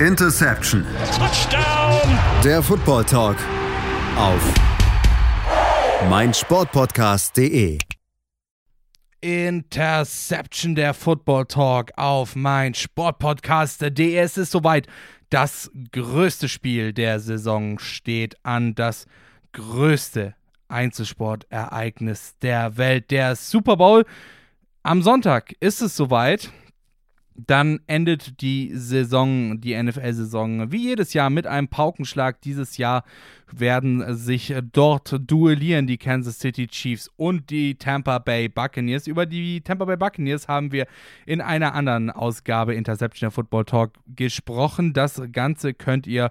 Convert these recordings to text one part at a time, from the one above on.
Interception. Touchdown. Der Football Talk auf meinsportpodcast.de. Interception der Football Talk auf meinsportpodcast.de. Es ist soweit. Das größte Spiel der Saison steht an. Das größte Einzelsportereignis der Welt, der Super Bowl. Am Sonntag ist es soweit. Dann endet die Saison, die NFL-Saison, wie jedes Jahr mit einem Paukenschlag. Dieses Jahr werden sich dort duellieren die Kansas City Chiefs und die Tampa Bay Buccaneers. Über die Tampa Bay Buccaneers haben wir in einer anderen Ausgabe Interception Football Talk gesprochen. Das Ganze könnt ihr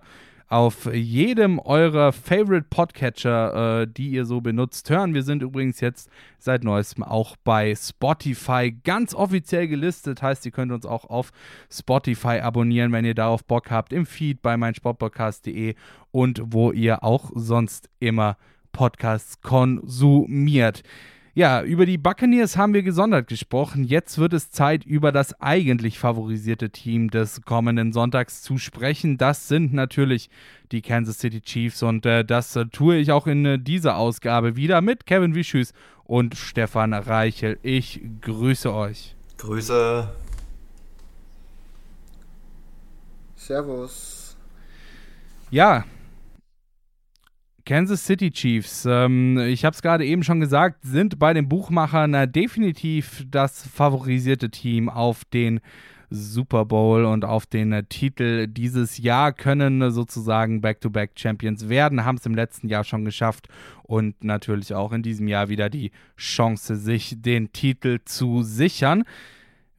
auf jedem eurer Favorite Podcatcher, äh, die ihr so benutzt, hören. Wir sind übrigens jetzt seit neuestem auch bei Spotify ganz offiziell gelistet. Heißt, ihr könnt uns auch auf Spotify abonnieren, wenn ihr darauf Bock habt, im Feed bei meinsportpodcast.de und wo ihr auch sonst immer Podcasts konsumiert. Ja, über die Buccaneers haben wir gesondert gesprochen. Jetzt wird es Zeit, über das eigentlich favorisierte Team des kommenden Sonntags zu sprechen. Das sind natürlich die Kansas City Chiefs und äh, das äh, tue ich auch in äh, dieser Ausgabe wieder mit Kevin Wischüs und Stefan Reichel. Ich grüße euch. Grüße. Servus. Ja, Kansas City Chiefs, ähm, ich habe es gerade eben schon gesagt, sind bei den Buchmachern äh, definitiv das favorisierte Team auf den Super Bowl und auf den äh, Titel dieses Jahr, können äh, sozusagen Back-to-Back-Champions werden, haben es im letzten Jahr schon geschafft und natürlich auch in diesem Jahr wieder die Chance, sich den Titel zu sichern.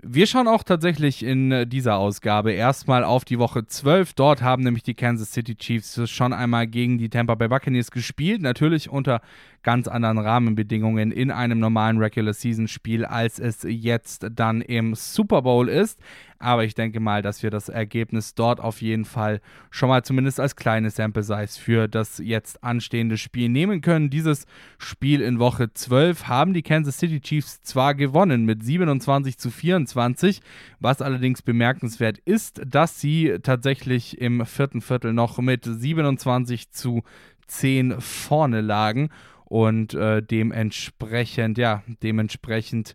Wir schauen auch tatsächlich in äh, dieser Ausgabe erstmal auf die Woche 12. Dort haben nämlich die Kansas City Chiefs schon einmal gegen die Tampa Bay Buccaneers gespielt. Natürlich unter ganz anderen Rahmenbedingungen in einem normalen Regular Season Spiel, als es jetzt dann im Super Bowl ist. Aber ich denke mal, dass wir das Ergebnis dort auf jeden Fall schon mal zumindest als kleine Sample Size für das jetzt anstehende Spiel nehmen können. Dieses Spiel in Woche 12 haben die Kansas City Chiefs zwar gewonnen mit 27 zu 24, was allerdings bemerkenswert ist, dass sie tatsächlich im vierten Viertel noch mit 27 zu 10 vorne lagen und äh, dementsprechend, ja, dementsprechend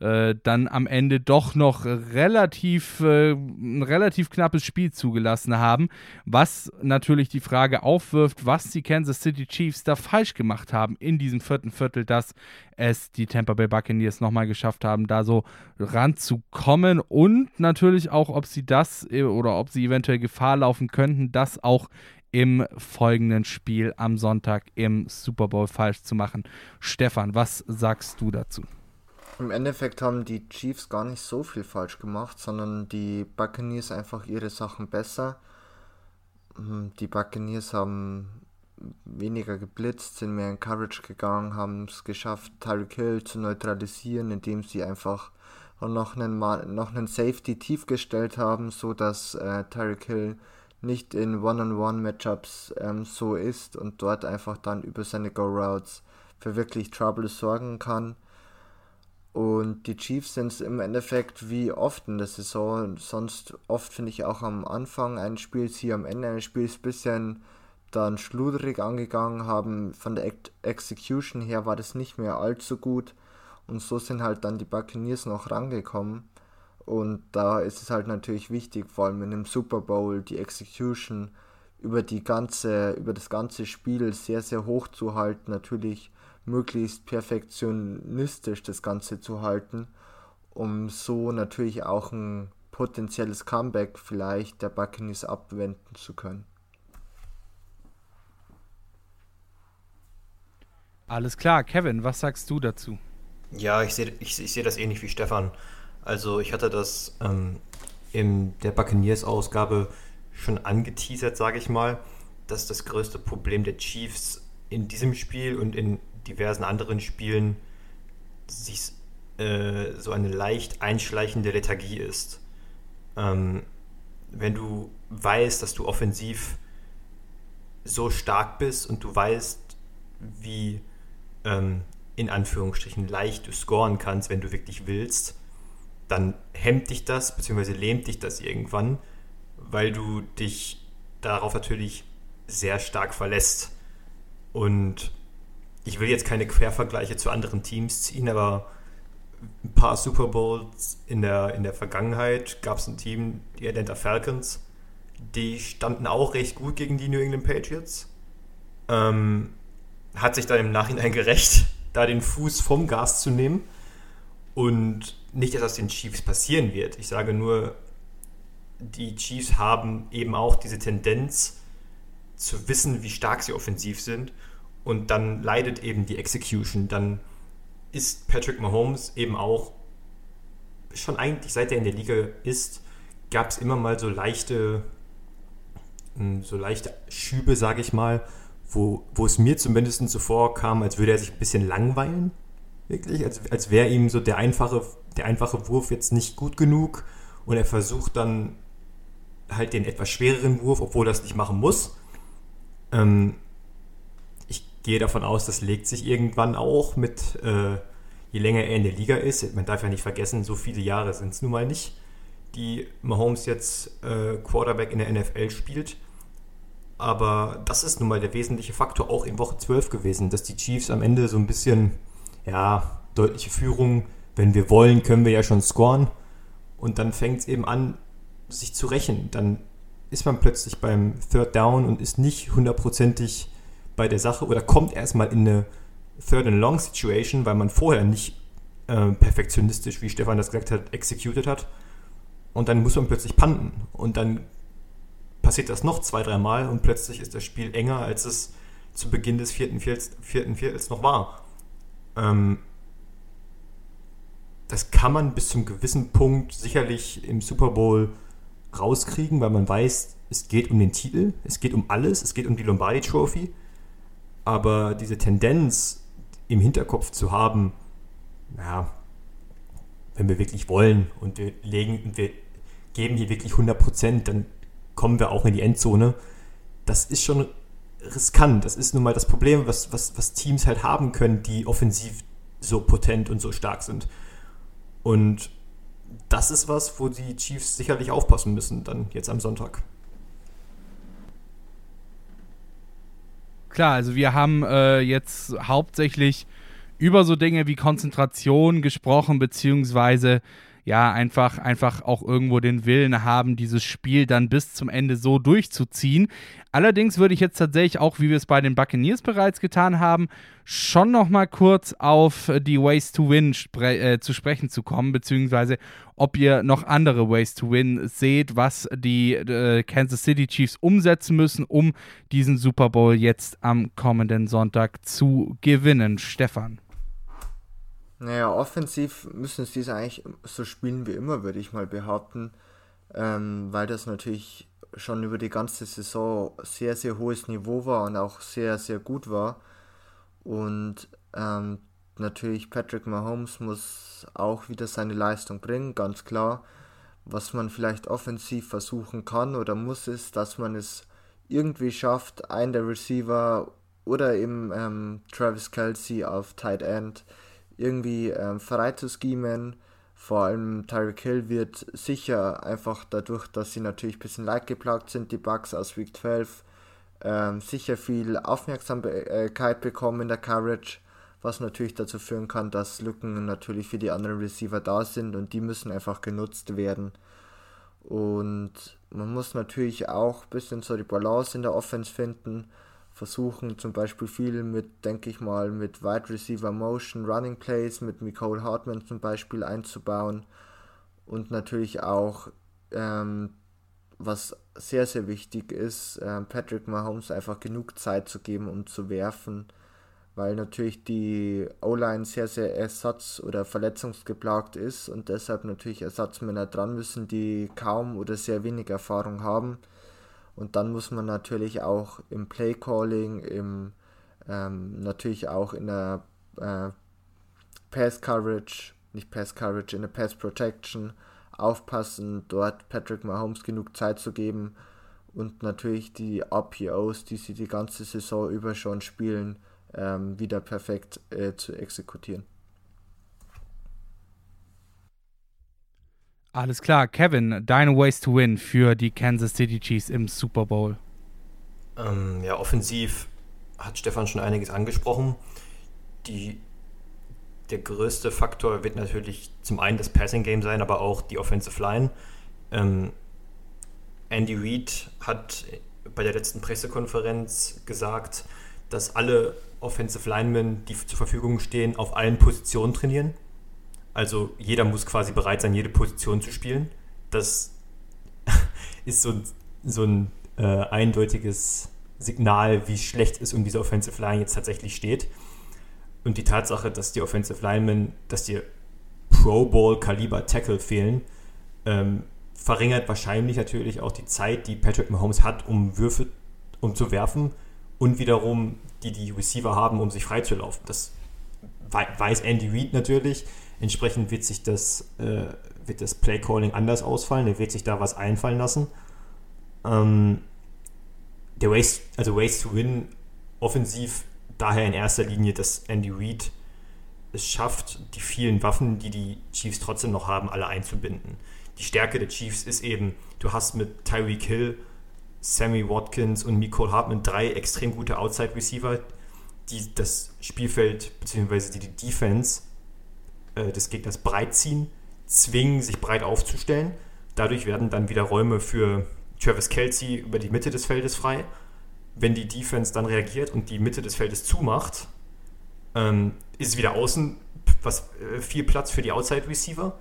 äh, dann am Ende doch noch relativ, äh, ein relativ knappes Spiel zugelassen haben, was natürlich die Frage aufwirft, was die Kansas City Chiefs da falsch gemacht haben in diesem vierten Viertel, dass es die Tampa Bay Buccaneers nochmal geschafft haben, da so ranzukommen und natürlich auch, ob sie das äh, oder ob sie eventuell Gefahr laufen könnten, das auch im folgenden Spiel am Sonntag im Super Bowl falsch zu machen. Stefan, was sagst du dazu? Im Endeffekt haben die Chiefs gar nicht so viel falsch gemacht, sondern die Buccaneers einfach ihre Sachen besser. Hm, die Buccaneers haben weniger geblitzt, sind mehr in Coverage gegangen, haben es geschafft, Tyreek Hill zu neutralisieren, indem sie einfach noch einen, noch einen Safety tief gestellt haben, so dass äh, Tyreek Hill nicht in One-on-One-Matchups ähm, so ist und dort einfach dann über seine Go-Routes für wirklich Trouble sorgen kann. Und die Chiefs sind es im Endeffekt wie oft in der Saison, sonst oft finde ich auch am Anfang eines Spiels, hier am Ende eines Spiels ein bisschen dann schluderig angegangen haben. Von der Execution her war das nicht mehr allzu gut. Und so sind halt dann die Buccaneers noch rangekommen. Und da ist es halt natürlich wichtig, vor allem in einem Super Bowl, die Execution über die ganze, über das ganze Spiel sehr, sehr hoch zu halten, natürlich möglichst perfektionistisch das Ganze zu halten, um so natürlich auch ein potenzielles Comeback vielleicht der Buccaneers abwenden zu können. Alles klar, Kevin, was sagst du dazu? Ja, ich sehe ich, ich seh das ähnlich wie Stefan. Also ich hatte das ähm, in der Buccaneers-Ausgabe schon angeteasert, sage ich mal, dass das größte Problem der Chiefs in diesem Spiel und in diversen anderen Spielen sich äh, so eine leicht einschleichende Lethargie ist. Ähm, wenn du weißt, dass du offensiv so stark bist und du weißt, wie ähm, in Anführungsstrichen leicht du scoren kannst, wenn du wirklich willst, dann hemmt dich das, beziehungsweise lähmt dich das irgendwann, weil du dich darauf natürlich sehr stark verlässt. Und ich will jetzt keine Quervergleiche zu anderen Teams ziehen, aber ein paar Super Bowls in der, in der Vergangenheit gab es ein Team, die Atlanta Falcons, die standen auch recht gut gegen die New England Patriots. Ähm, hat sich dann im Nachhinein gerecht, da den Fuß vom Gas zu nehmen. Und nicht, dass das den Chiefs passieren wird. Ich sage nur, die Chiefs haben eben auch diese Tendenz zu wissen, wie stark sie offensiv sind. Und dann leidet eben die Execution. Dann ist Patrick Mahomes eben auch schon eigentlich seit er in der Liga ist, gab es immer mal so leichte, hm, so leichte Schübe, sage ich mal, wo, wo es mir zumindest so vorkam, als würde er sich ein bisschen langweilen. Wirklich, als, als wäre ihm so der einfache, der einfache Wurf jetzt nicht gut genug und er versucht dann halt den etwas schwereren Wurf, obwohl er das nicht machen muss. Ähm, ich gehe davon aus, das legt sich irgendwann auch mit, äh, je länger er in der Liga ist. Man darf ja nicht vergessen, so viele Jahre sind es nun mal nicht, die Mahomes jetzt äh, Quarterback in der NFL spielt. Aber das ist nun mal der wesentliche Faktor auch in Woche 12 gewesen, dass die Chiefs am Ende so ein bisschen, ja, deutliche Führung, wenn wir wollen, können wir ja schon scoren. Und dann fängt es eben an, sich zu rächen. Dann ist man plötzlich beim Third Down und ist nicht hundertprozentig bei der Sache oder kommt erstmal in eine Third and Long Situation, weil man vorher nicht äh, perfektionistisch, wie Stefan das gesagt hat, executed hat. Und dann muss man plötzlich panten. Und dann passiert das noch zwei, dreimal und plötzlich ist das Spiel enger, als es zu Beginn des vierten Viertels, vierten Viertels noch war. Ähm, das kann man bis zum gewissen Punkt sicherlich im Super Bowl rauskriegen, weil man weiß, es geht um den Titel, es geht um alles, es geht um die Lombardi Trophy. Aber diese Tendenz im Hinterkopf zu haben, ja, wenn wir wirklich wollen und wir legen, wir geben hier wirklich 100 Prozent, dann kommen wir auch in die Endzone. Das ist schon riskant. Das ist nun mal das Problem, was, was, was Teams halt haben können, die offensiv so potent und so stark sind. Und das ist was, wo die Chiefs sicherlich aufpassen müssen, dann jetzt am Sonntag. Klar, also wir haben äh, jetzt hauptsächlich über so Dinge wie Konzentration gesprochen, beziehungsweise ja, einfach, einfach auch irgendwo den Willen haben, dieses Spiel dann bis zum Ende so durchzuziehen. Allerdings würde ich jetzt tatsächlich auch, wie wir es bei den Buccaneers bereits getan haben, schon noch mal kurz auf die Ways to Win spre äh, zu sprechen zu kommen, beziehungsweise ob ihr noch andere Ways to Win seht, was die äh, Kansas City Chiefs umsetzen müssen, um diesen Super Bowl jetzt am kommenden Sonntag zu gewinnen. Stefan. Naja, offensiv müssen sie es eigentlich so spielen wie immer, würde ich mal behaupten, ähm, weil das natürlich schon über die ganze Saison sehr, sehr hohes Niveau war und auch sehr, sehr gut war. Und ähm, natürlich Patrick Mahomes muss auch wieder seine Leistung bringen, ganz klar. Was man vielleicht offensiv versuchen kann oder muss, ist, dass man es irgendwie schafft, einen der Receiver oder eben ähm, Travis Kelsey auf Tight End irgendwie ähm, frei zu schemen. Vor allem Tyreek Hill wird sicher einfach dadurch, dass sie natürlich ein bisschen leidgeplagt sind, die Bugs aus Week 12, ähm, sicher viel Aufmerksamkeit bekommen in der Coverage, was natürlich dazu führen kann, dass Lücken natürlich für die anderen Receiver da sind und die müssen einfach genutzt werden. Und man muss natürlich auch ein bisschen so die Balance in der Offense finden versuchen zum Beispiel viel mit, denke ich mal, mit Wide Receiver Motion, Running Plays, mit Nicole Hartman zum Beispiel einzubauen. Und natürlich auch, ähm, was sehr, sehr wichtig ist, äh, Patrick Mahomes einfach genug Zeit zu geben, um zu werfen, weil natürlich die O-Line sehr, sehr ersatz- oder verletzungsgeplagt ist und deshalb natürlich Ersatzmänner dran müssen, die kaum oder sehr wenig Erfahrung haben und dann muss man natürlich auch im Play Calling, im, ähm, natürlich auch in der äh, Pass Coverage, nicht Pass Coverage, in der Pass Protection aufpassen, dort Patrick Mahomes genug Zeit zu geben und natürlich die RPOs, die sie die ganze Saison über schon spielen, ähm, wieder perfekt äh, zu exekutieren. Alles klar, Kevin, deine Ways to Win für die Kansas City Chiefs im Super Bowl. Ähm, ja, offensiv hat Stefan schon einiges angesprochen. Die, der größte Faktor wird natürlich zum einen das Passing Game sein, aber auch die Offensive Line. Ähm, Andy Reid hat bei der letzten Pressekonferenz gesagt, dass alle Offensive Linemen, die zur Verfügung stehen, auf allen Positionen trainieren. Also jeder muss quasi bereit sein, jede Position zu spielen. Das ist so, so ein äh, eindeutiges Signal, wie schlecht es um diese Offensive Line jetzt tatsächlich steht. Und die Tatsache, dass die Offensive Linemen, dass die Pro Bowl Kaliber Tackle fehlen, ähm, verringert wahrscheinlich natürlich auch die Zeit, die Patrick Mahomes hat, um Würfe um zu werfen und wiederum die die Receiver haben, um sich freizulaufen. Das weiß Andy Reid natürlich. Entsprechend wird sich das, äh, wird das Play Calling anders ausfallen. Er wird sich da was einfallen lassen. Ähm, der Ways, also Ways to Win offensiv daher in erster Linie, dass Andy Reid es schafft, die vielen Waffen, die die Chiefs trotzdem noch haben, alle einzubinden. Die Stärke der Chiefs ist eben, du hast mit Tyreek Hill, Sammy Watkins und Nicole Hartman drei extrem gute Outside Receiver, die das Spielfeld bzw. die Defense äh, des Gegners breit ziehen, zwingen, sich breit aufzustellen. Dadurch werden dann wieder Räume für Travis Kelsey über die Mitte des Feldes frei. Wenn die Defense dann reagiert und die Mitte des Feldes zumacht, ähm, ist wieder außen was, äh, viel Platz für die Outside Receiver.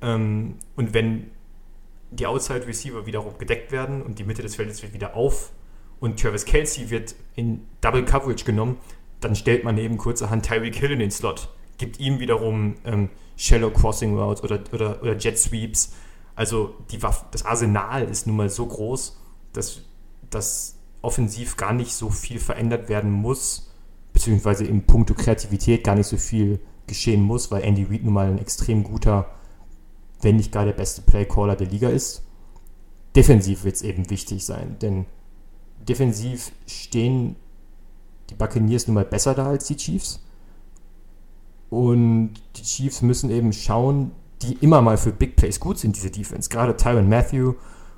Ähm, und wenn die Outside Receiver wiederum gedeckt werden und die Mitte des Feldes wird wieder auf und Travis Kelsey wird in Double Coverage genommen, dann stellt man eben kurzerhand Tyreek Hill in den Slot, gibt ihm wiederum ähm, Shallow Crossing Routes oder, oder, oder Jet Sweeps also die Waffe, das Arsenal ist nun mal so groß, dass, dass offensiv gar nicht so viel verändert werden muss, beziehungsweise im Punkto Kreativität gar nicht so viel geschehen muss, weil Andy Reid nun mal ein extrem guter, wenn nicht gar der beste Playcaller der Liga ist. Defensiv wird es eben wichtig sein, denn defensiv stehen die Buccaneers nun mal besser da als die Chiefs. Und die Chiefs müssen eben schauen, die immer mal für Big Plays gut sind, diese Defense. Gerade Tyron Matthew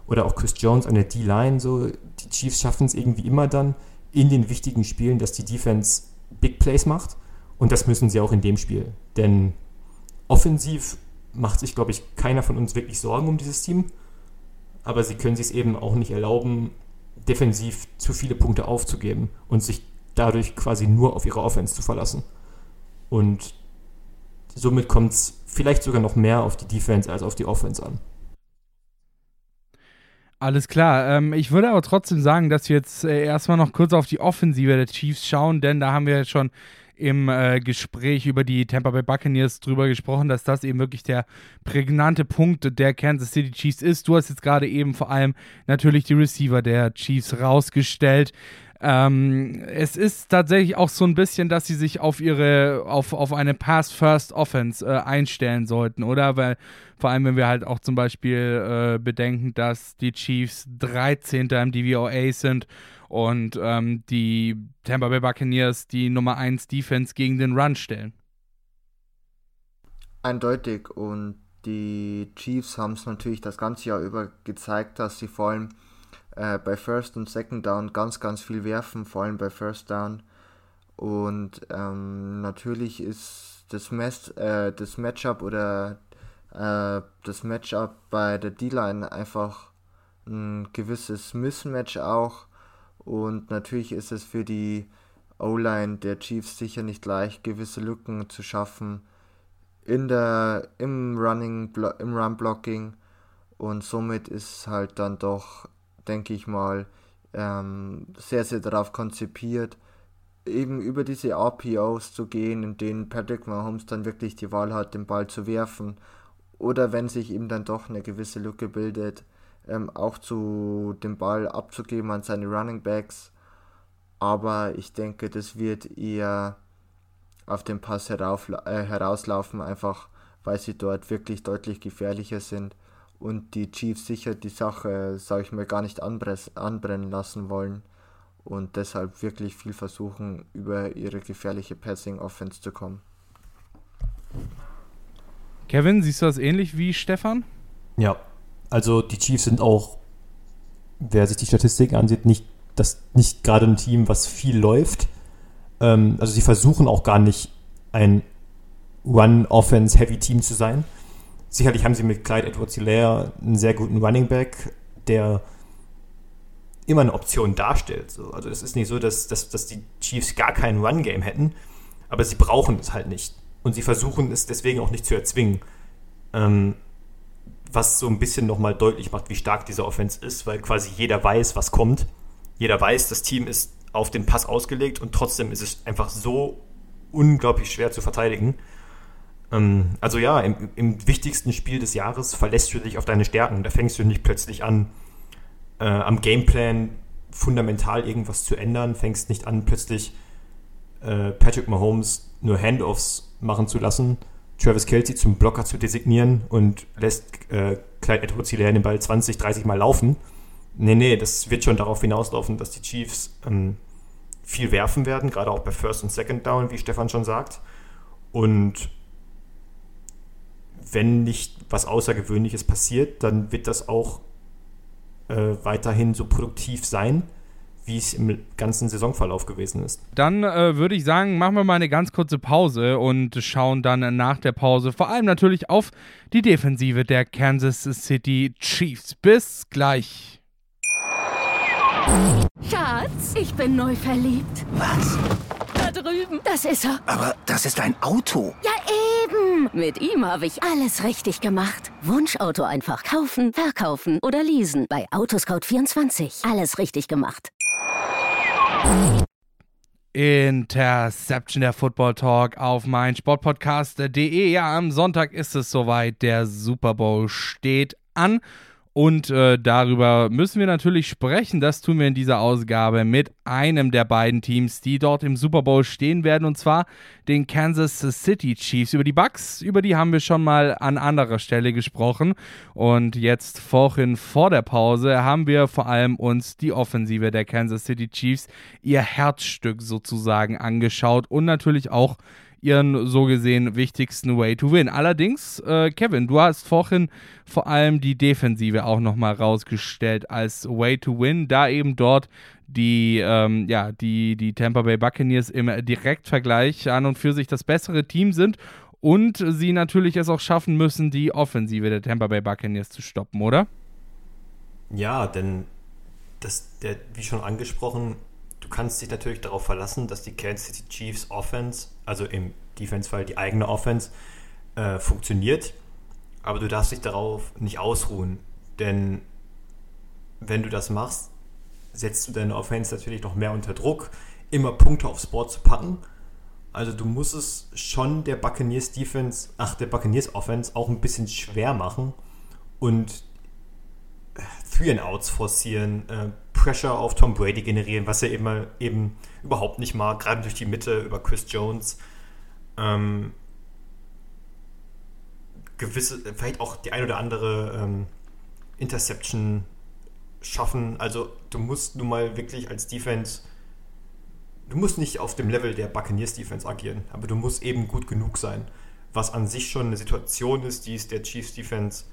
oder auch Chris Jones an der D-Line, so die Chiefs schaffen es irgendwie immer dann in den wichtigen Spielen, dass die Defense Big Plays macht. Und das müssen sie auch in dem Spiel. Denn offensiv macht sich, glaube ich, keiner von uns wirklich Sorgen um dieses Team. Aber sie können sich es eben auch nicht erlauben, defensiv zu viele Punkte aufzugeben und sich dadurch quasi nur auf ihre Offense zu verlassen. Und somit kommt es vielleicht sogar noch mehr auf die Defense als auf die Offense an. Alles klar. Ähm, ich würde aber trotzdem sagen, dass wir jetzt äh, erstmal noch kurz auf die Offensive der Chiefs schauen, denn da haben wir jetzt schon im äh, Gespräch über die Tampa Bay Buccaneers drüber gesprochen, dass das eben wirklich der prägnante Punkt der Kansas City Chiefs ist. Du hast jetzt gerade eben vor allem natürlich die Receiver der Chiefs rausgestellt. Ähm, es ist tatsächlich auch so ein bisschen, dass sie sich auf ihre, auf, auf eine Pass-First-Offense äh, einstellen sollten, oder? Weil vor allem, wenn wir halt auch zum Beispiel äh, bedenken, dass die Chiefs 13. im DVOA sind und ähm, die Tampa Bay Buccaneers die Nummer 1 Defense gegen den Run stellen. Eindeutig und die Chiefs haben es natürlich das ganze Jahr über gezeigt, dass sie vor allem äh, bei First und Second Down ganz, ganz viel werfen, vor allem bei First Down. Und ähm, natürlich ist das, Mess, äh, das Matchup oder äh, das Matchup bei der D-Line einfach ein gewisses Mismatch auch. Und natürlich ist es für die O-Line der Chiefs sicher nicht leicht, gewisse Lücken zu schaffen in der im Running im Run Blocking und somit ist halt dann doch denke ich mal, ähm, sehr, sehr darauf konzipiert, eben über diese RPOs zu gehen, in denen Patrick Mahomes dann wirklich die Wahl hat, den Ball zu werfen. Oder wenn sich eben dann doch eine gewisse Lücke bildet, ähm, auch zu dem Ball abzugeben an seine Running Backs. Aber ich denke, das wird eher auf den Pass herauf, äh, herauslaufen, einfach weil sie dort wirklich deutlich gefährlicher sind und die Chiefs sicher die Sache, sage ich mal, gar nicht anbrennen lassen wollen und deshalb wirklich viel versuchen, über ihre gefährliche Passing Offense zu kommen. Kevin, siehst du das ähnlich wie Stefan? Ja, also die Chiefs sind auch, wer sich die Statistiken ansieht, nicht, das, nicht gerade ein Team, was viel läuft. Ähm, also sie versuchen auch gar nicht ein Run-Offense-Heavy-Team zu sein. Sicherlich haben sie mit Clyde Edwards-Hilaire einen sehr guten Running Back, der immer eine Option darstellt. So. Also es ist nicht so, dass, dass, dass die Chiefs gar kein Run-Game hätten, aber sie brauchen es halt nicht. Und sie versuchen es deswegen auch nicht zu erzwingen. Ähm, was so ein bisschen nochmal deutlich macht, wie stark diese Offense ist, weil quasi jeder weiß, was kommt. Jeder weiß, das Team ist auf den Pass ausgelegt und trotzdem ist es einfach so unglaublich schwer zu verteidigen. Ähm, also ja, im, im, wichtigsten Spiel des Jahres verlässt du dich auf deine Stärken. Da fängst du nicht plötzlich an, äh, am Gameplan fundamental irgendwas zu ändern, fängst nicht an, plötzlich äh, Patrick Mahomes nur Handoffs machen zu lassen, Travis Kelsey zum Blocker zu designieren und lässt äh, Clyde Edwards den Ball 20, 30 Mal laufen. Nee, nee, das wird schon darauf hinauslaufen, dass die Chiefs ähm, viel werfen werden, gerade auch bei First und Second Down, wie Stefan schon sagt. Und wenn nicht was Außergewöhnliches passiert, dann wird das auch äh, weiterhin so produktiv sein, wie es im ganzen Saisonverlauf gewesen ist. Dann äh, würde ich sagen, machen wir mal eine ganz kurze Pause und schauen dann nach der Pause vor allem natürlich auf die Defensive der Kansas City Chiefs. Bis gleich. Schatz, ich bin neu verliebt. Was? Drüben. Das ist er. Aber das ist ein Auto. Ja, eben. Mit ihm habe ich alles richtig gemacht. Wunschauto einfach kaufen, verkaufen oder leasen. Bei Autoscout24. Alles richtig gemacht. Interception der Football Talk auf mein Sportpodcast.de. Ja, am Sonntag ist es soweit. Der Super Bowl steht an. Und äh, darüber müssen wir natürlich sprechen. Das tun wir in dieser Ausgabe mit einem der beiden Teams, die dort im Super Bowl stehen werden, und zwar den Kansas City Chiefs. Über die Bucks, über die haben wir schon mal an anderer Stelle gesprochen. Und jetzt vorhin vor der Pause haben wir vor allem uns die Offensive der Kansas City Chiefs, ihr Herzstück sozusagen angeschaut und natürlich auch ihren so gesehen wichtigsten Way to Win. Allerdings, äh, Kevin, du hast vorhin vor allem die Defensive auch nochmal rausgestellt als Way to Win, da eben dort die, ähm, ja, die, die Tampa Bay Buccaneers im Direktvergleich an und für sich das bessere Team sind und sie natürlich es auch schaffen müssen, die Offensive der Tampa Bay Buccaneers zu stoppen, oder? Ja, denn das, der, wie schon angesprochen, du kannst dich natürlich darauf verlassen, dass die Kansas City Chiefs Offense, also im Defense-Fall die eigene Offense, äh, funktioniert. Aber du darfst dich darauf nicht ausruhen. Denn wenn du das machst, setzt du deine Offense natürlich noch mehr unter Druck, immer Punkte aufs Board zu packen. Also du musst es schon der Buccaneers Defense, ach der Buccaneers Offense auch ein bisschen schwer machen und Three and Outs forcieren, äh, Pressure auf Tom Brady generieren, was er eben, eben überhaupt nicht mag, gerade durch die Mitte über Chris Jones. Ähm, gewisse, vielleicht auch die ein oder andere ähm, Interception schaffen. Also du musst nun mal wirklich als Defense, du musst nicht auf dem Level der Buccaneers Defense agieren, aber du musst eben gut genug sein. Was an sich schon eine Situation ist, die es der Chiefs Defense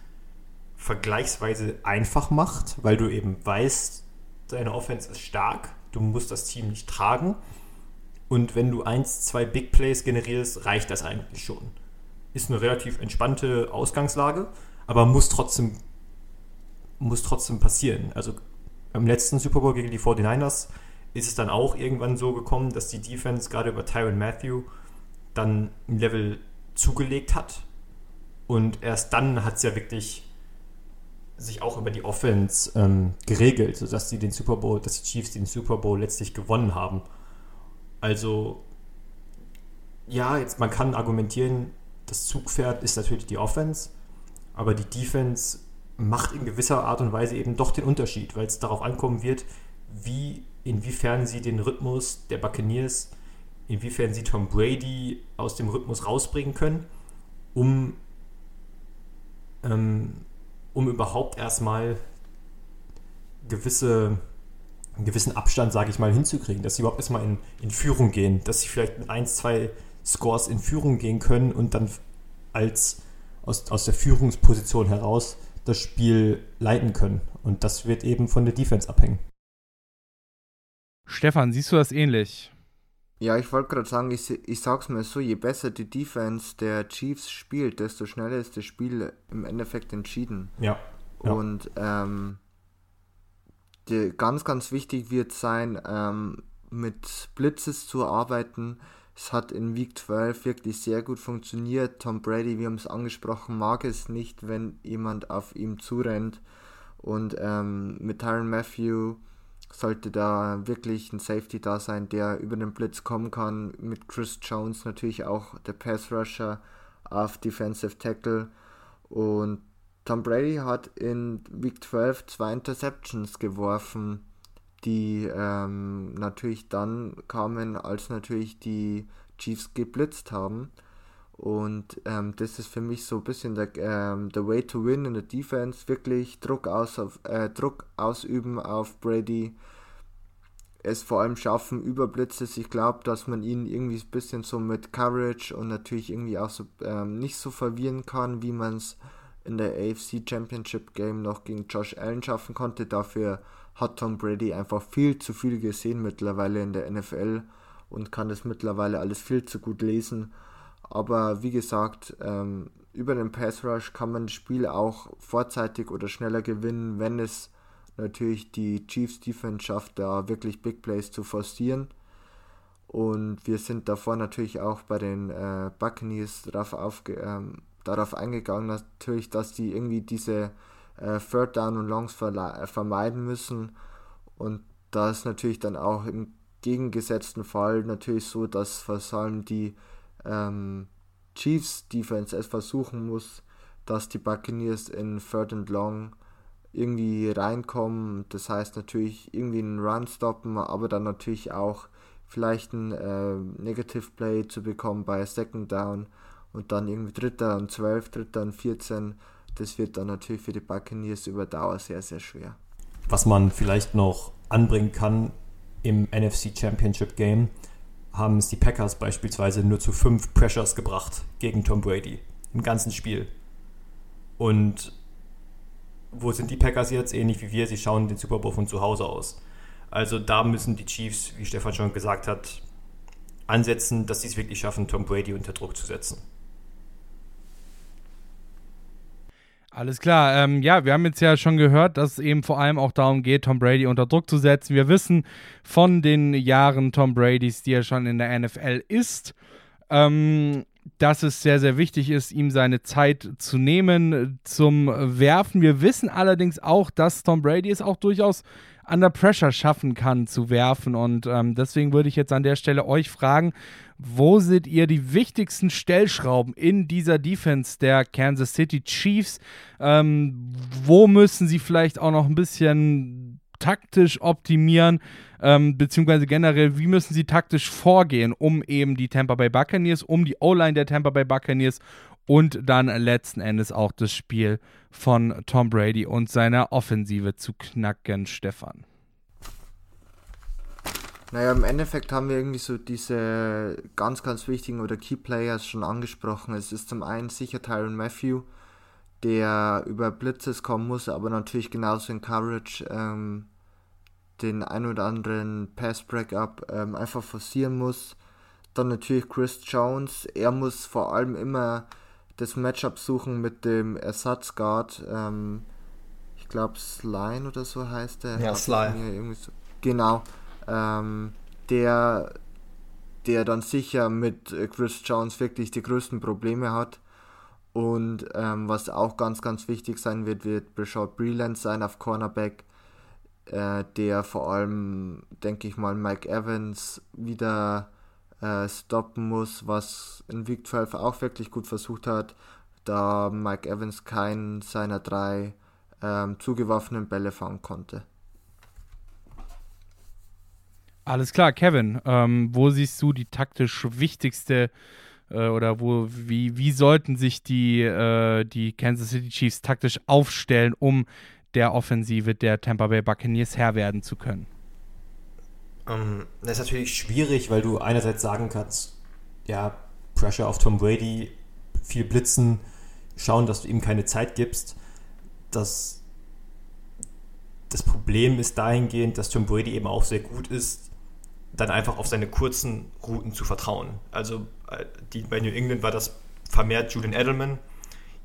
vergleichsweise einfach macht, weil du eben weißt, deine Offense ist stark, du musst das Team nicht tragen. Und wenn du eins, zwei Big Plays generierst, reicht das eigentlich schon. Ist eine relativ entspannte Ausgangslage, aber muss trotzdem, muss trotzdem passieren. Also im letzten Super Bowl gegen die 49ers ist es dann auch irgendwann so gekommen, dass die Defense gerade über Tyron Matthew dann ein Level zugelegt hat. Und erst dann hat es ja wirklich sich auch über die Offense ähm, geregelt, sodass sie den Super Bowl, dass die Chiefs den Super Bowl letztlich gewonnen haben. Also, ja, jetzt man kann argumentieren, das Zugpferd ist natürlich die Offense, aber die Defense macht in gewisser Art und Weise eben doch den Unterschied, weil es darauf ankommen wird, wie, inwiefern sie den Rhythmus der Buccaneers, inwiefern sie Tom Brady aus dem Rhythmus rausbringen können, um ähm, um überhaupt erstmal gewisse, einen gewissen Abstand, sage ich mal, hinzukriegen, dass sie überhaupt erstmal in, in Führung gehen, dass sie vielleicht mit ein, zwei Scores in Führung gehen können und dann als aus, aus der Führungsposition heraus das Spiel leiten können. Und das wird eben von der Defense abhängen. Stefan, siehst du das ähnlich? Ja, ich wollte gerade sagen, ich, ich sag's mal so, je besser die Defense der Chiefs spielt, desto schneller ist das Spiel im Endeffekt entschieden. Ja. ja. Und ähm, die, ganz, ganz wichtig wird sein, ähm, mit Blitzes zu arbeiten. Es hat in Week 12 wirklich sehr gut funktioniert. Tom Brady, wir haben es angesprochen, mag es nicht, wenn jemand auf ihm zurennt. Und ähm, mit Tyron Matthew sollte da wirklich ein Safety da sein, der über den Blitz kommen kann. Mit Chris Jones natürlich auch der Pass Rusher auf Defensive Tackle. Und Tom Brady hat in Week 12 zwei Interceptions geworfen, die ähm, natürlich dann kamen, als natürlich die Chiefs geblitzt haben. Und ähm, das ist für mich so ein bisschen der, ähm, der Way to win in der Defense. Wirklich Druck, aus auf, äh, Druck ausüben auf Brady. Es vor allem schaffen über Blitzes. Ich glaube, dass man ihn irgendwie ein bisschen so mit Courage und natürlich irgendwie auch so ähm, nicht so verwirren kann, wie man es in der AFC Championship Game noch gegen Josh Allen schaffen konnte. Dafür hat Tom Brady einfach viel zu viel gesehen mittlerweile in der NFL und kann das mittlerweile alles viel zu gut lesen. Aber wie gesagt, ähm, über den Pass Rush kann man das Spiel auch vorzeitig oder schneller gewinnen, wenn es natürlich die Chiefs Defense schafft, da wirklich Big Plays zu forcieren. Und wir sind davor natürlich auch bei den äh, Buccaneers darauf, aufge ähm, darauf eingegangen, natürlich, dass die irgendwie diese äh, Third Down und Longs vermeiden müssen. Und da ist natürlich dann auch im gegengesetzten Fall natürlich so, dass vor allem die ähm, Chiefs Defense es versuchen muss, dass die Buccaneers in Third and Long irgendwie reinkommen. Das heißt natürlich irgendwie einen Run stoppen, aber dann natürlich auch vielleicht ein äh, Negative Play zu bekommen bei Second Down und dann irgendwie Dritter und 12, Dritter und 14. Das wird dann natürlich für die Buccaneers über Dauer sehr, sehr schwer. Was man vielleicht noch anbringen kann im NFC Championship Game, haben es die Packers beispielsweise nur zu fünf Pressures gebracht gegen Tom Brady im ganzen Spiel. Und wo sind die Packers jetzt? Ähnlich wie wir, sie schauen den Super Bowl von zu Hause aus. Also da müssen die Chiefs, wie Stefan schon gesagt hat, ansetzen, dass sie es wirklich schaffen, Tom Brady unter Druck zu setzen. Alles klar. Ähm, ja, wir haben jetzt ja schon gehört, dass es eben vor allem auch darum geht, Tom Brady unter Druck zu setzen. Wir wissen von den Jahren Tom Bradys, die er schon in der NFL ist, ähm, dass es sehr, sehr wichtig ist, ihm seine Zeit zu nehmen zum Werfen. Wir wissen allerdings auch, dass Tom Brady es auch durchaus under Pressure schaffen kann zu werfen. Und ähm, deswegen würde ich jetzt an der Stelle euch fragen, wo seht ihr die wichtigsten Stellschrauben in dieser Defense der Kansas City Chiefs? Ähm, wo müssen sie vielleicht auch noch ein bisschen taktisch optimieren? Ähm, beziehungsweise generell, wie müssen sie taktisch vorgehen, um eben die Tampa Bay Buccaneers, um die O-Line der Tampa Bay Buccaneers und dann letzten Endes auch das Spiel von Tom Brady und seiner Offensive zu knacken, Stefan? Naja, im Endeffekt haben wir irgendwie so diese ganz, ganz wichtigen oder Key Players schon angesprochen. Es ist zum einen sicher Tyron Matthew, der über Blitzes kommen muss, aber natürlich genauso in Coverage ähm, den ein oder anderen Pass-Breakup ähm, einfach forcieren muss. Dann natürlich Chris Jones. Er muss vor allem immer das Matchup suchen mit dem Ersatzguard. Ähm, ich glaube, Sline oder so heißt der. Ja, Sly. So, genau ähm, der, der dann sicher mit Chris Jones wirklich die größten Probleme hat. Und ähm, was auch ganz, ganz wichtig sein wird, wird Brashard Breland sein auf Cornerback, äh, der vor allem, denke ich mal, Mike Evans wieder äh, stoppen muss, was in Week 12 auch wirklich gut versucht hat, da Mike Evans keinen seiner drei ähm, zugeworfenen Bälle fangen konnte. Alles klar, Kevin. Ähm, wo siehst du die taktisch wichtigste äh, oder wo, wie, wie sollten sich die, äh, die Kansas City Chiefs taktisch aufstellen, um der Offensive der Tampa Bay Buccaneers Herr werden zu können? Um, ähm, das ist natürlich schwierig, weil du einerseits sagen kannst, ja, Pressure auf Tom Brady, viel blitzen, schauen, dass du ihm keine Zeit gibst. dass das Problem ist dahingehend, dass Tom Brady eben auch sehr gut ist, dann einfach auf seine kurzen Routen zu vertrauen. Also äh, die, bei New England war das vermehrt Julian Edelman.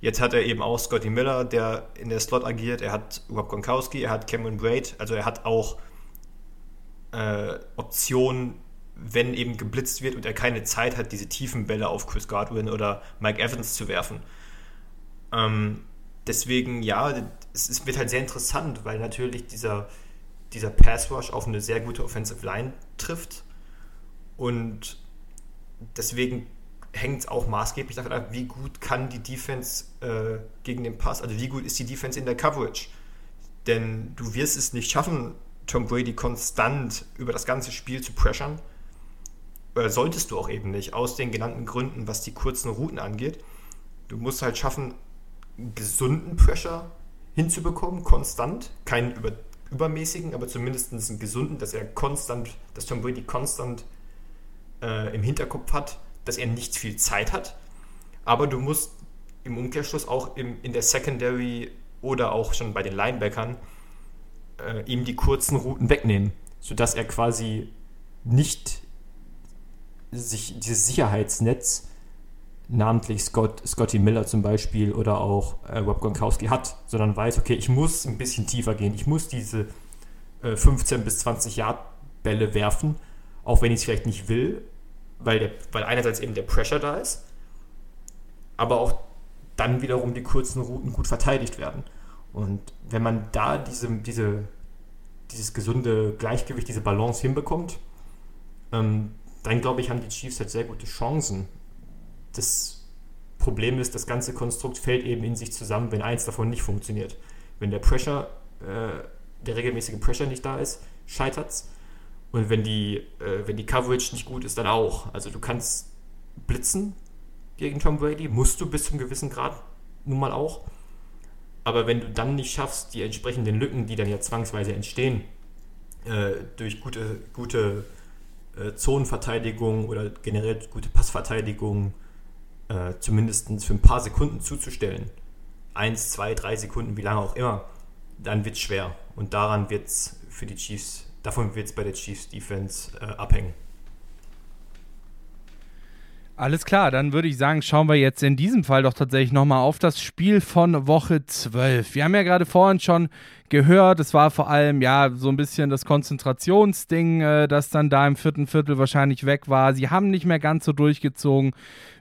Jetzt hat er eben auch Scotty Miller, der in der Slot agiert. Er hat Rob Gronkowski, er hat Cameron Braid. Also er hat auch äh, Optionen, wenn eben geblitzt wird und er keine Zeit hat, diese tiefen Bälle auf Chris Godwin oder Mike Evans zu werfen. Ähm, deswegen, ja, es, es, wird halt sehr interessant, weil natürlich dieser, dieser Pass Rush auf eine sehr gute Offensive Line trifft. Und deswegen hängt es auch maßgeblich davon ab, wie gut kann die Defense äh, gegen den Pass, also wie gut ist die Defense in der Coverage. Denn du wirst es nicht schaffen, Tom Brady konstant über das ganze Spiel zu pressure. Oder solltest du auch eben nicht, aus den genannten Gründen, was die kurzen Routen angeht. Du musst halt schaffen, gesunden Pressure hinzubekommen, konstant. Keinen über, übermäßigen, aber zumindest einen gesunden, dass er konstant, dass Tom Brady konstant äh, im Hinterkopf hat, dass er nicht viel Zeit hat. Aber du musst im Umkehrschluss auch im, in der Secondary oder auch schon bei den Linebackern äh, ihm die kurzen Routen wegnehmen, sodass er quasi nicht sich dieses Sicherheitsnetz, namentlich Scott, Scotty Miller zum Beispiel oder auch äh, Rob Gronkowski hat, sondern weiß, okay, ich muss ein bisschen tiefer gehen, ich muss diese äh, 15 bis 20 Yard Bälle werfen, auch wenn ich es vielleicht nicht will, weil, der, weil einerseits eben der Pressure da ist, aber auch dann wiederum die kurzen Routen gut verteidigt werden. Und wenn man da diese, diese, dieses gesunde Gleichgewicht, diese Balance hinbekommt, ähm, dann glaube ich, haben die Chiefs halt sehr gute Chancen. Das Problem ist, das ganze Konstrukt fällt eben in sich zusammen, wenn eins davon nicht funktioniert. Wenn der Pressure, äh, der regelmäßige Pressure nicht da ist, scheitert es. Und wenn die, äh, wenn die Coverage nicht gut ist, dann auch. Also du kannst blitzen gegen Tom Brady, musst du bis zum gewissen Grad nun mal auch. Aber wenn du dann nicht schaffst, die entsprechenden Lücken, die dann ja zwangsweise entstehen, äh, durch gute, gute äh, Zonenverteidigung oder generell gute Passverteidigung äh, zumindest für ein paar Sekunden zuzustellen, eins, zwei, drei Sekunden, wie lange auch immer, dann wird es schwer. Und daran wird es für die Chiefs davon wird es bei der Chiefs Defense äh, abhängen. Alles klar, dann würde ich sagen, schauen wir jetzt in diesem Fall doch tatsächlich nochmal auf das Spiel von Woche 12. Wir haben ja gerade vorhin schon gehört, es war vor allem ja so ein bisschen das Konzentrationsding, äh, das dann da im vierten Viertel wahrscheinlich weg war. Sie haben nicht mehr ganz so durchgezogen,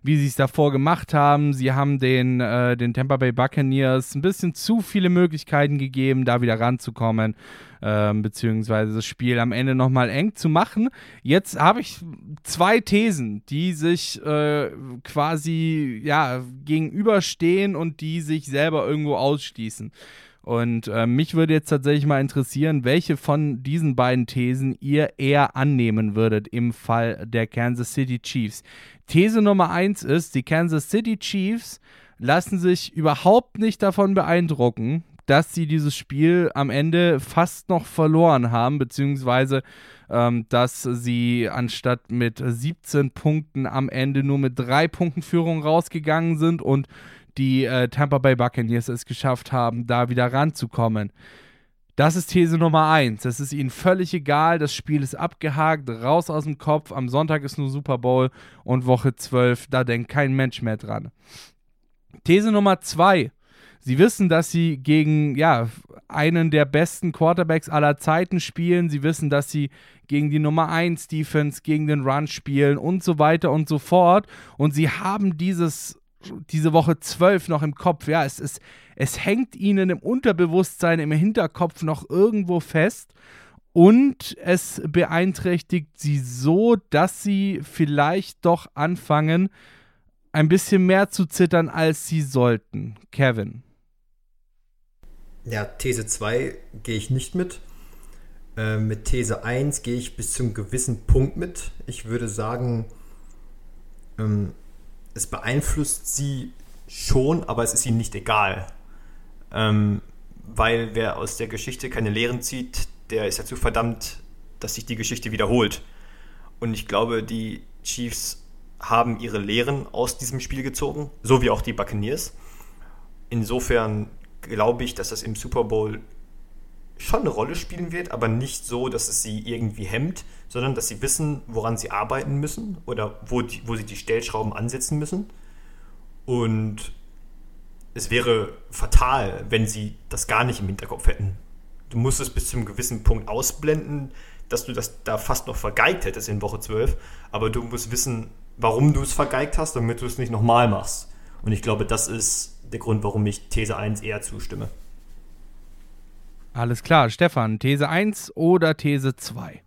wie sie es davor gemacht haben. Sie haben den, äh, den Tampa Bay Buccaneers ein bisschen zu viele Möglichkeiten gegeben, da wieder ranzukommen ähm, beziehungsweise das Spiel am Ende nochmal eng zu machen. Jetzt habe ich zwei Thesen, die sich äh, quasi ja, gegenüberstehen und die sich selber irgendwo ausschließen. Und äh, mich würde jetzt tatsächlich mal interessieren, welche von diesen beiden Thesen ihr eher annehmen würdet im Fall der Kansas City Chiefs. These Nummer eins ist, die Kansas City Chiefs lassen sich überhaupt nicht davon beeindrucken, dass sie dieses Spiel am Ende fast noch verloren haben, beziehungsweise ähm, dass sie anstatt mit 17 Punkten am Ende nur mit drei Punkten Führung rausgegangen sind und die äh, Tampa Bay Buccaneers es geschafft haben, da wieder ranzukommen. Das ist These Nummer 1. Es ist ihnen völlig egal. Das Spiel ist abgehakt, raus aus dem Kopf. Am Sonntag ist nur Super Bowl und Woche 12. Da denkt kein Mensch mehr dran. These Nummer 2. Sie wissen, dass sie gegen ja, einen der besten Quarterbacks aller Zeiten spielen. Sie wissen, dass sie gegen die Nummer 1 Defense, gegen den Run spielen und so weiter und so fort. Und sie haben dieses, diese Woche 12 noch im Kopf. Ja, es, ist, es hängt ihnen im Unterbewusstsein, im Hinterkopf noch irgendwo fest. Und es beeinträchtigt sie so, dass sie vielleicht doch anfangen, ein bisschen mehr zu zittern, als sie sollten. Kevin. Ja, These 2 gehe ich nicht mit. Äh, mit These 1 gehe ich bis zum gewissen Punkt mit. Ich würde sagen, ähm, es beeinflusst sie schon, aber es ist ihnen nicht egal. Ähm, weil wer aus der Geschichte keine Lehren zieht, der ist dazu verdammt, dass sich die Geschichte wiederholt. Und ich glaube, die Chiefs haben ihre Lehren aus diesem Spiel gezogen, so wie auch die Buccaneers. Insofern glaube ich, dass das im Super Bowl schon eine Rolle spielen wird, aber nicht so, dass es sie irgendwie hemmt, sondern dass sie wissen, woran sie arbeiten müssen oder wo, die, wo sie die Stellschrauben ansetzen müssen. Und es wäre fatal, wenn sie das gar nicht im Hinterkopf hätten. Du musst es bis zu einem gewissen Punkt ausblenden, dass du das da fast noch vergeigt hättest in Woche 12, aber du musst wissen, warum du es vergeigt hast, damit du es nicht nochmal machst. Und ich glaube, das ist der Grund, warum ich These 1 eher zustimme. Alles klar, Stefan, These 1 oder These 2?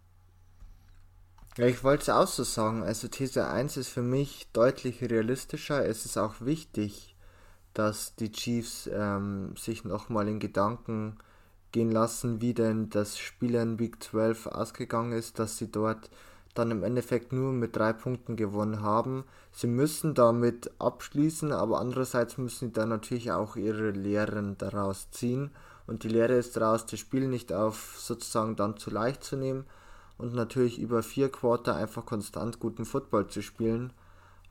Ja, ich wollte es auch so sagen. Also These 1 ist für mich deutlich realistischer. Es ist auch wichtig, dass die Chiefs ähm, sich nochmal in Gedanken gehen lassen, wie denn das Spiel in Week 12 ausgegangen ist, dass sie dort dann im Endeffekt nur mit drei Punkten gewonnen haben. Sie müssen damit abschließen, aber andererseits müssen sie dann natürlich auch ihre Lehren daraus ziehen. Und die Lehre ist daraus, das Spiel nicht auf sozusagen dann zu leicht zu nehmen und natürlich über vier Quarter einfach konstant guten Football zu spielen,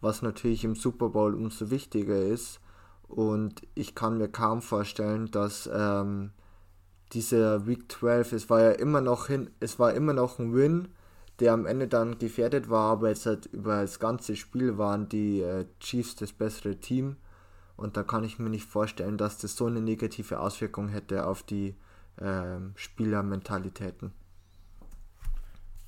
was natürlich im Super Bowl umso wichtiger ist. Und ich kann mir kaum vorstellen, dass ähm, dieser Week 12, es war ja immer noch hin, es war immer noch ein Win, der am Ende dann gefährdet war, aber jetzt halt über das ganze Spiel waren die äh, Chiefs das bessere Team. Und da kann ich mir nicht vorstellen, dass das so eine negative Auswirkung hätte auf die äh, Spielermentalitäten.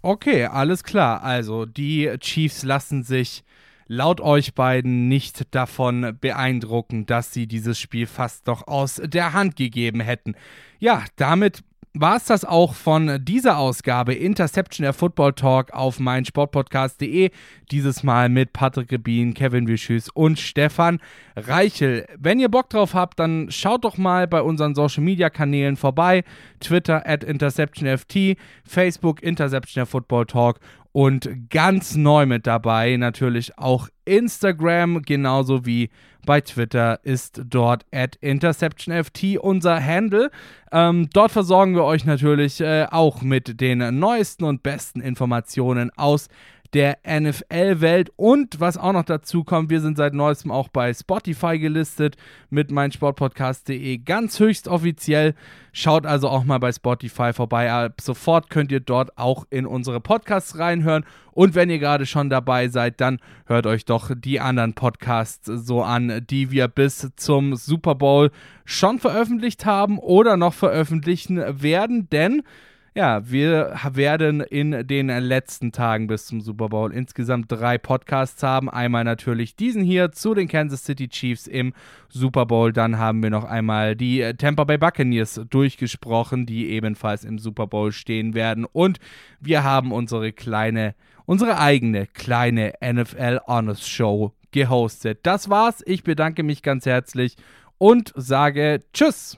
Okay, alles klar. Also die Chiefs lassen sich laut euch beiden nicht davon beeindrucken, dass sie dieses Spiel fast noch aus der Hand gegeben hätten. Ja, damit war es das auch von dieser Ausgabe Interception der Football Talk auf meinsportpodcast.de. Dieses Mal mit Patrick Rebin, Kevin Wischüs und Stefan Reichel. Wenn ihr Bock drauf habt, dann schaut doch mal bei unseren Social Media Kanälen vorbei. Twitter at InterceptionFT, Facebook Interception der Football Talk und ganz neu mit dabei natürlich auch Instagram, genauso wie bei Twitter ist dort at InterceptionFT unser Handle. Ähm, dort versorgen wir euch natürlich äh, auch mit den neuesten und besten Informationen aus der NFL-Welt. Und was auch noch dazu kommt, wir sind seit neuestem auch bei Spotify gelistet mit meinsportpodcast.de ganz höchst offiziell. Schaut also auch mal bei Spotify vorbei. Ab sofort könnt ihr dort auch in unsere Podcasts reinhören. Und wenn ihr gerade schon dabei seid, dann hört euch doch die anderen Podcasts so an, die wir bis zum Super Bowl schon veröffentlicht haben oder noch veröffentlichen werden. Denn ja, wir werden in den letzten Tagen bis zum Super Bowl insgesamt drei Podcasts haben. Einmal natürlich diesen hier zu den Kansas City Chiefs im Super Bowl. Dann haben wir noch einmal die Tampa Bay Buccaneers durchgesprochen, die ebenfalls im Super Bowl stehen werden. Und wir haben unsere kleine, unsere eigene kleine NFL Honest Show gehostet. Das war's. Ich bedanke mich ganz herzlich und sage Tschüss.